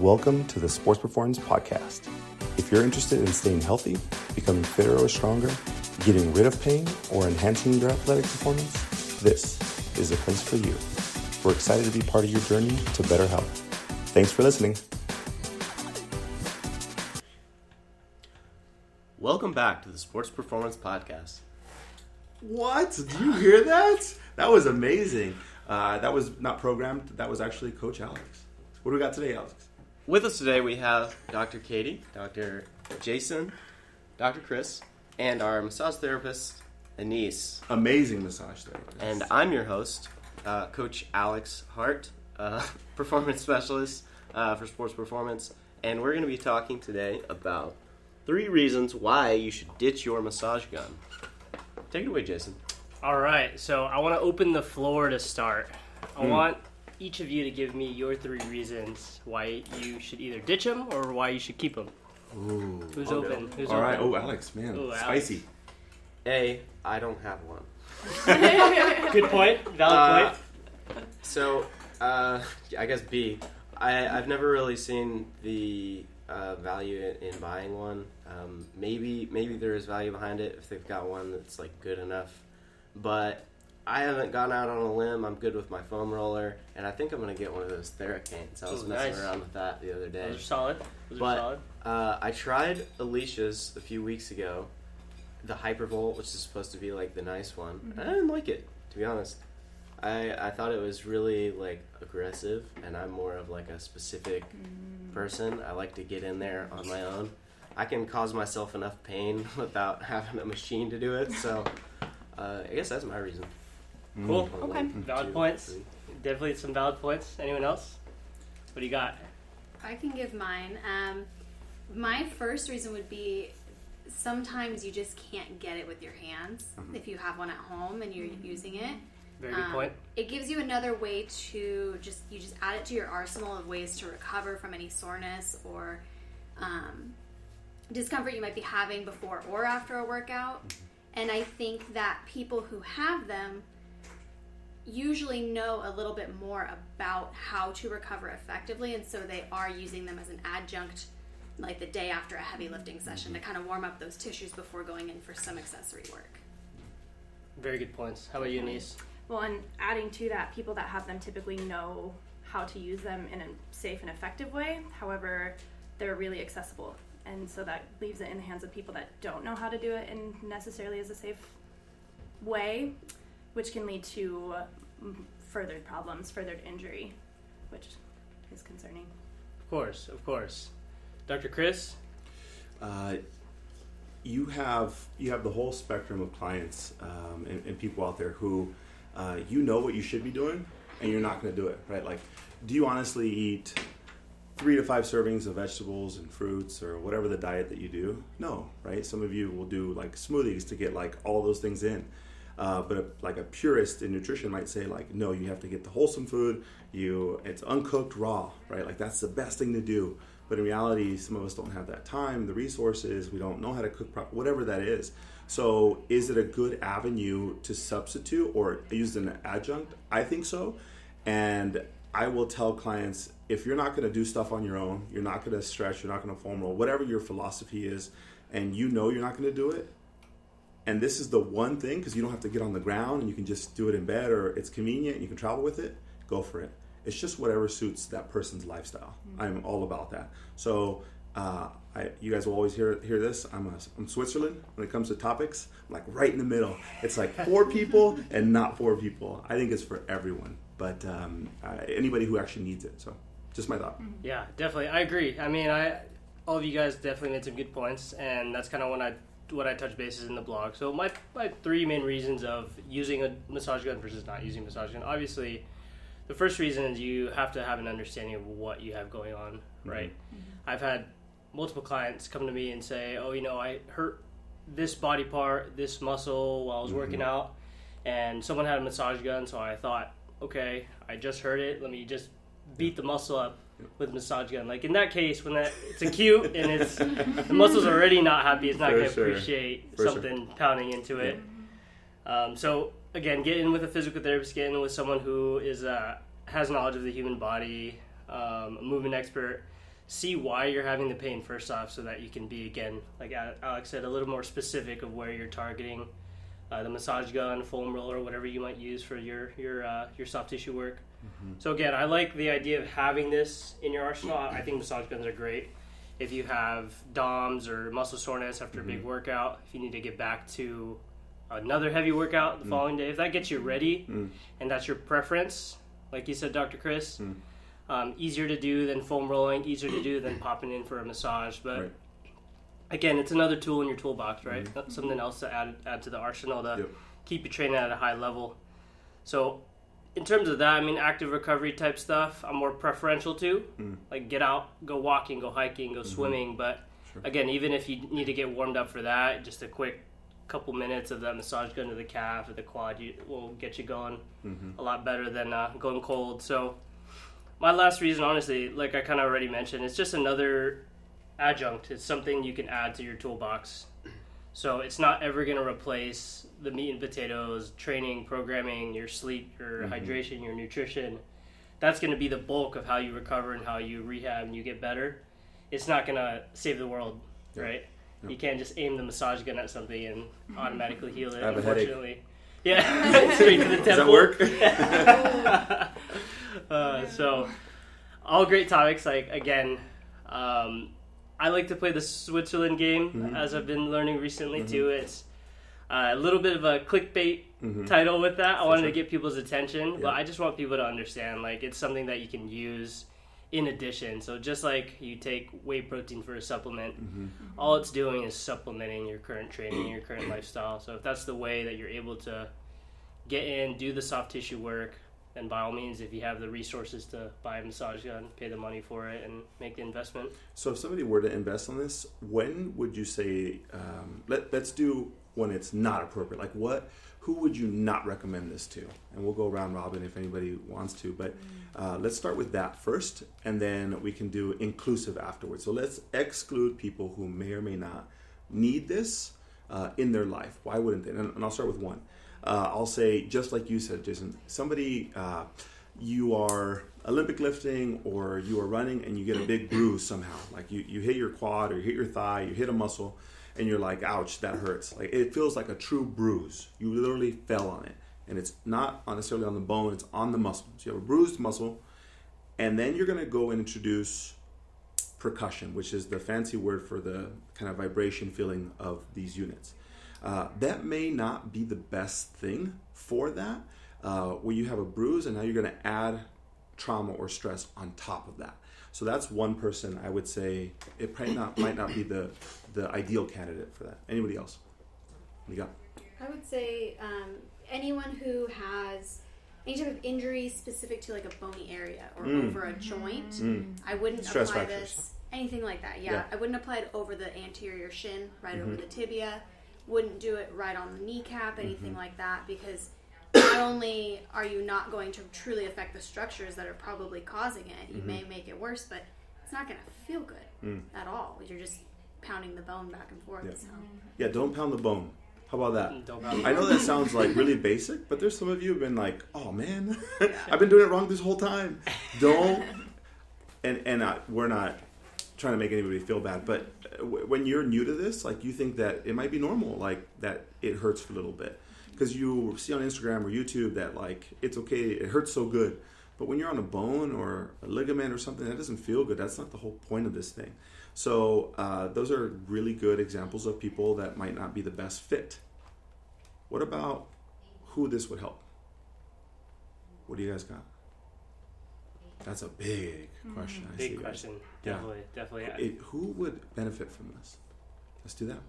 Welcome to the Sports Performance Podcast. If you're interested in staying healthy, becoming fitter or stronger, getting rid of pain, or enhancing your athletic performance, this is the place for you. We're excited to be part of your journey to better health. Thanks for listening. Welcome back to the Sports Performance Podcast. What? Did you hear that? That was amazing. Uh, that was not programmed. That was actually Coach Alex. What do we got today, Alex? With us today, we have Dr. Katie, Dr. Jason, Dr. Chris, and our massage therapist, Anise. Amazing massage therapist. And I'm your host, uh, Coach Alex Hart, uh, performance specialist uh, for sports performance. And we're going to be talking today about three reasons why you should ditch your massage gun. Take it away, Jason. All right, so I want to open the floor to start. I want each of you to give me your three reasons why you should either ditch them or why you should keep them. Ooh. Who's I'll open? go. Who's All right. open? Oh, Alex, man, Ooh, Alex. spicy. A, I don't have one. Good point. Valid Uh, point. So, uh, I guess B. I, I've never really seen the uh, value in, in buying one. Um, maybe maybe there is value behind it if they've got one that's like good enough, but I haven't gone out on a limb. I'm good with my foam roller, and I think I'm gonna get one of those Theracanes. I was Ooh, messing nice. around with that the other day. Those are solid. Those But- are solid. Uh, I tried Alicia's a few weeks ago, the Hypervolt, which is supposed to be like the nice one. I didn't like it, to be honest. I I thought it was really like aggressive, and I'm more of like a specific person. I like to get in there on my own. I can cause myself enough pain without having a machine to do it. So uh, I guess that's my reason. Cool. Okay. Valid points. Definitely some valid points. Anyone else? What do you got? I can give mine. Um, my first reason would be sometimes you just can't get it with your hands if you have one at home and you're using it. Very good Um, point. It gives you another way to just you just add it to your arsenal of ways to recover from any soreness or um, discomfort you might be having before or after a workout. And I think that people who have them usually know a little bit more about how to recover effectively, and so they are using them as an adjunct, like the day after a heavy lifting session, to kind of warm up those tissues before going in for some accessory work. Very good points. How about you, Anise? Well, and adding to that, people that have them typically know how to use them in a safe and effective way. However, they're really accessible. And so that leaves it in the hands of people that don't know how to do it in necessarily as a safe way, which can lead to mm, furthered problems, furthered injury, which is concerning. Of course, of course. Dr. Chris? Uh, you have you have the whole spectrum of clients um, and, and people out there who uh, you know what you should be doing and you're not going to do it right like do you honestly eat three to five servings of vegetables and fruits or whatever the diet that you do no right some of you will do like smoothies to get like all those things in uh, but a, like a purist in nutrition might say like no you have to get the wholesome food. You it's uncooked raw right? Like that's the best thing to do. But in reality some of us don't have that time the resources. We don't know how to cook proper whatever that is. So is it a good avenue to substitute or use an adjunct? I think so. And i will tell clients if you're not going to do stuff on your own you're not going to stretch you're not going to foam roll whatever your philosophy is and you know you're not going to do it and this is the one thing because you don't have to get on the ground and you can just do it in bed or it's convenient and you can travel with it go for it. It's just whatever suits that person's lifestyle. I'm all about that. So uh, I, you guys will always hear hear this. I'm, a, I'm switzerland when it comes to topics i'm like right in the middle. It's like for people and not for people. I think it's for everyone but um, uh, anybody who actually needs it. So just my thought. Yeah, definitely. I agree. I mean, I all of you guys definitely made some good points, and that's kind of when I what I touch bases in the blog. So my my three main reasons of using a massage gun versus not using a massage gun. Obviously, the first reason is you have to have an understanding of what you have going on, mm-hmm. right? Mm-hmm. I've had multiple clients come to me and say, "Oh, you know, I hurt this body part, this muscle while I was working mm-hmm. out, and someone had a massage gun, so I thought, okay, I just hurt it. Let me just beat the muscle up with massage gun. Like in that case, when that it's acute and it's the muscle's already not happy, it's not going to sure. appreciate For sure. something pounding into it. Um, so again, get in with a physical therapist, get in with someone who is uh, has knowledge of the human body, um, a movement expert, see why you're having the pain first off, so that you can be again, like Alex said, a little more specific of where you're targeting uh, the massage gun, foam roller, whatever you might use for your your uh, your soft tissue work. So again, I like the idea of having this in your arsenal. I think massage guns are great. If you have DOMs or muscle soreness after a big workout, if you need to get back to another heavy workout the following day, if that gets you ready Mm. and that's your preference, like you said, Dr. Chris, Mm. um, easier to do than foam rolling, easier to do than popping in for a massage. But Right. again, it's another tool in your toolbox, right? That's Something else to add add to the arsenal to Yep. keep you training at a high level. So, in terms of that, I mean, active recovery type stuff, I'm more preferential to. Mm. Like, get out, go walking, go hiking, go swimming. But Sure. again, even if you need to get warmed up for that, just a quick couple minutes of that massage gun to the calf or the quad you, will get you going Mm-hmm. a lot better than uh, going cold. So, my last reason, honestly, like I kind of already mentioned, it's just another adjunct. It's something you can add to your toolbox. So it's not ever going to replace the meat and potatoes, training, programming, your sleep, your Mhm. hydration, your nutrition. That's going to be the bulk of how you recover and how you rehab and you get better. It's not going to save the world, Yeah. right? Yeah. You can't just aim the massage gun at something and automatically heal it. I have a headache. unfortunately, yeah, straight to the temple. Does that work? uh, so, all great topics. Like again, um, I like to play the Switzerland game Mhm. as I've been learning recently Mhm. too. It's uh, a little bit of a clickbait Mhm. title with that. I For wanted sure. to get people's attention, Yeah. but I just want people to understand like it's something that you can use in addition. So just like you take whey protein for a supplement, Mhm. all it's doing is supplementing your current training, your current lifestyle. So if that's the way that you're able to get in, do the soft tissue work, then by all means, if you have the resources to buy a massage gun, pay the money for it, and make the investment. So if somebody were to invest on this, when would you say? Um, let Let's do when it's not appropriate. Like what? Who would you not recommend this to? And we'll go around robin if anybody wants to. But uh, let's start with that first, and then we can do inclusive afterwards. So let's exclude people who may or may not need this uh, in their life. Why wouldn't they? And, and I'll start with one. Uh, I'll say just like you said, Jason. Somebody. Uh, you are Olympic lifting or you are running and you get a big bruise somehow. Like you, you hit your quad or you hit your thigh, you hit a muscle, and you're like, ouch, that hurts. Like it feels like a true bruise. You literally fell on it. And it's not necessarily on the bone, it's on the muscle. So you have a bruised muscle, and then you're gonna go and introduce percussion, which is the fancy word for the kind of vibration feeling of these units. Uh, that may not be the best thing for that, uh, where you have a bruise and now you're going to add trauma or stress on top of that. So that's one person I would say it probably not might not be the the ideal candidate for that. Anybody else? What do you got? I would say um, anyone who has any type of injury specific to like a bony area or Mm. over a joint, Mm. I wouldn't Stress apply fractures. this. Anything like that, yeah. Yeah. I wouldn't apply it over the anterior shin, right over Mhm. the tibia. Wouldn't do it right on the kneecap, anything Mm-hmm. like that, because not only are you not going to truly affect the structures that are probably causing it, you Mhm. may make it worse, but it's not going to feel good Mm. at all. You're just pounding the bone back and forth. Yeah. So. Yeah, don't pound the bone. How about that? Don't have- I know that sounds like really basic, but there's some of you who've been like, "Oh man, I've been doing it wrong this whole time." Don't. And and uh, we're not trying to make anybody feel bad, but uh, when you're new to this, like you think that it might be normal, like that it hurts for a little bit, because you see on Instagram or YouTube that like it's okay, it hurts so good. But when you're on a bone or a ligament or something, that doesn't feel good. That's not the whole point of this thing. So uh, those are really good examples of people that might not be the best fit. What about who this would help? What do you guys got? That's a big mm-hmm. question. I see, Big guys. question. Yeah. Definitely, definitely. It- who would benefit from this? Let's do that.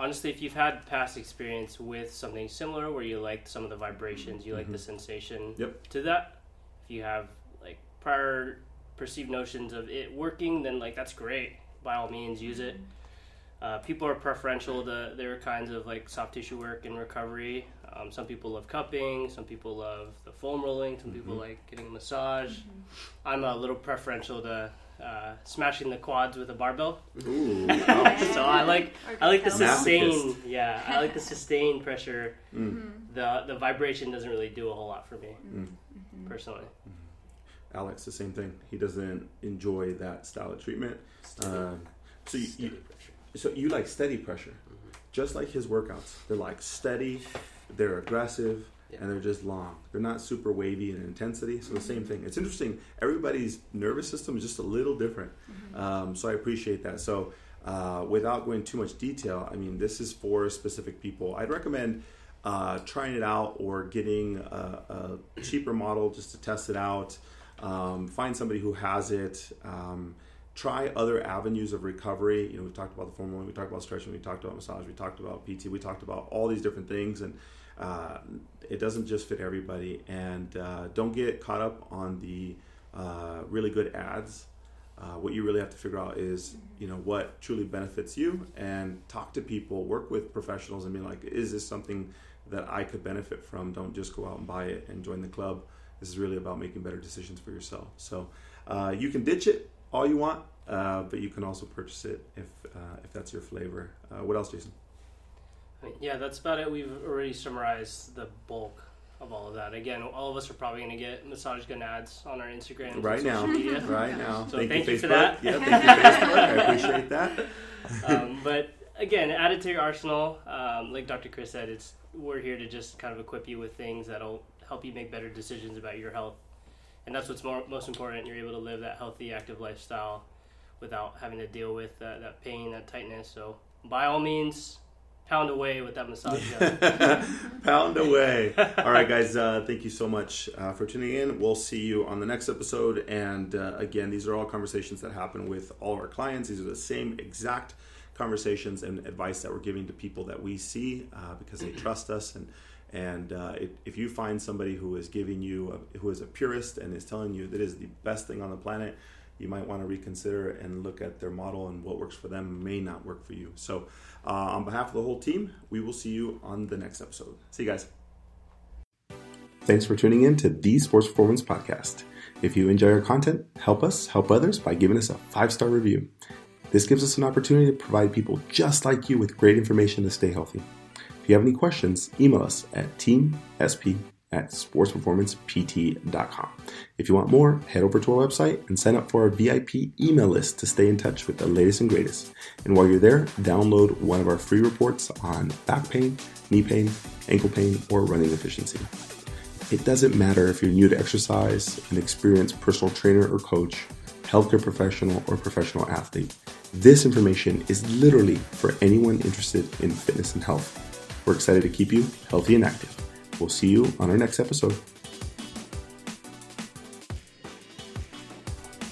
honestly, if you've had past experience with something similar where you liked some of the vibrations, you like the mm-hmm. sensation Yep. to that, if you have like prior perceived notions of it working, then like that's great. By all means, use it. Mm-hmm. Uh, people are preferential to their kinds of like soft tissue work and recovery. Um, some people love cupping, some people love the foam rolling, some people Mhm. like getting a massage. I'm a little preferential to uh, smashing the quads with a barbell. Ooh. so I like I like the Kettlebell. sustain. Yeah, I like the sustained pressure. Mm. The the vibration doesn't really do a whole lot for me Mm. personally. Alex, the same thing. He doesn't enjoy that style of treatment. Steady, Um, so you, steady you so you like steady pressure, Mhm. just like his workouts. They're like steady, they're aggressive, Yeah. and they're just long. They're not super wavy in intensity. So the same thing. It's interesting. Everybody's nervous system is just a little different. Um, so I appreciate that. So uh, without going too much detail, I mean, this is for specific people. I'd recommend uh, trying it out or getting a, a cheaper model just to test it out. Um, find somebody who has it. Um, try other avenues of recovery. You know, we've talked about the formula, we talked about stretching, we talked about massage, we talked about PT, we talked about all these different things, and uh, it doesn't just fit everybody. And uh, don't get caught up on the uh, really good ads. Uh, what you really have to figure out is, you know, what truly benefits you, and talk to people, work with professionals, and be like, is this something that I could benefit from? Don't just go out and buy it and join the club. This is really about making better decisions for yourself. So uh, you can ditch it all you want, uh, but you can also purchase it if uh, if that's your flavor. Uh, what else, Jason? Yeah, that's about it. We've already summarized the bulk of all of that. Again, all of us are probably going to get massage gun ads on our Instagram and Right now, media. right now. So thank, thank you, you for that. Yeah, thank you, Facebook. I appreciate that. um, but again, add it to your arsenal. Um, like Dr. Chris said, it's we're here to just kind of equip you with things that'll help you make better decisions about your health, and that's what's more, most important. You're able to live that healthy, active lifestyle without having to deal with that, that pain, that tightness. So by all means, pound away with that massage gun. Pound away. All right, guys. Uh, thank you so much uh, for tuning in. We'll see you on the next episode. And uh, again, these are all conversations that happen with all of our clients. These are the same exact conversations and advice that we're giving to people that we see uh, because they trust us. And and uh, it, if you find somebody who is giving you a, who is a purist and is telling you that is the best thing on the planet, you might want to reconsider and look at their model and what works for them may not work for you. So, uh, on behalf of the whole team, we will see you on the next episode. See you guys. Thanks for tuning in to the Sports Performance Podcast. If you enjoy our content, help us help others by giving us a five star review. This gives us an opportunity to provide people just like you with great information to stay healthy. If you have any questions, email us at teamsp at sportsperformancept.com. If you want more, head over to our website and sign up for our VIP email list to stay in touch with the latest and greatest. And while you're there, download one of our free reports on back pain, knee pain, ankle pain, or running efficiency. It doesn't matter if you're new to exercise, an experienced personal trainer or coach, healthcare professional, or professional athlete. This information is literally for anyone interested in fitness and health. We're excited to keep you healthy and active. We'll see you on our next episode.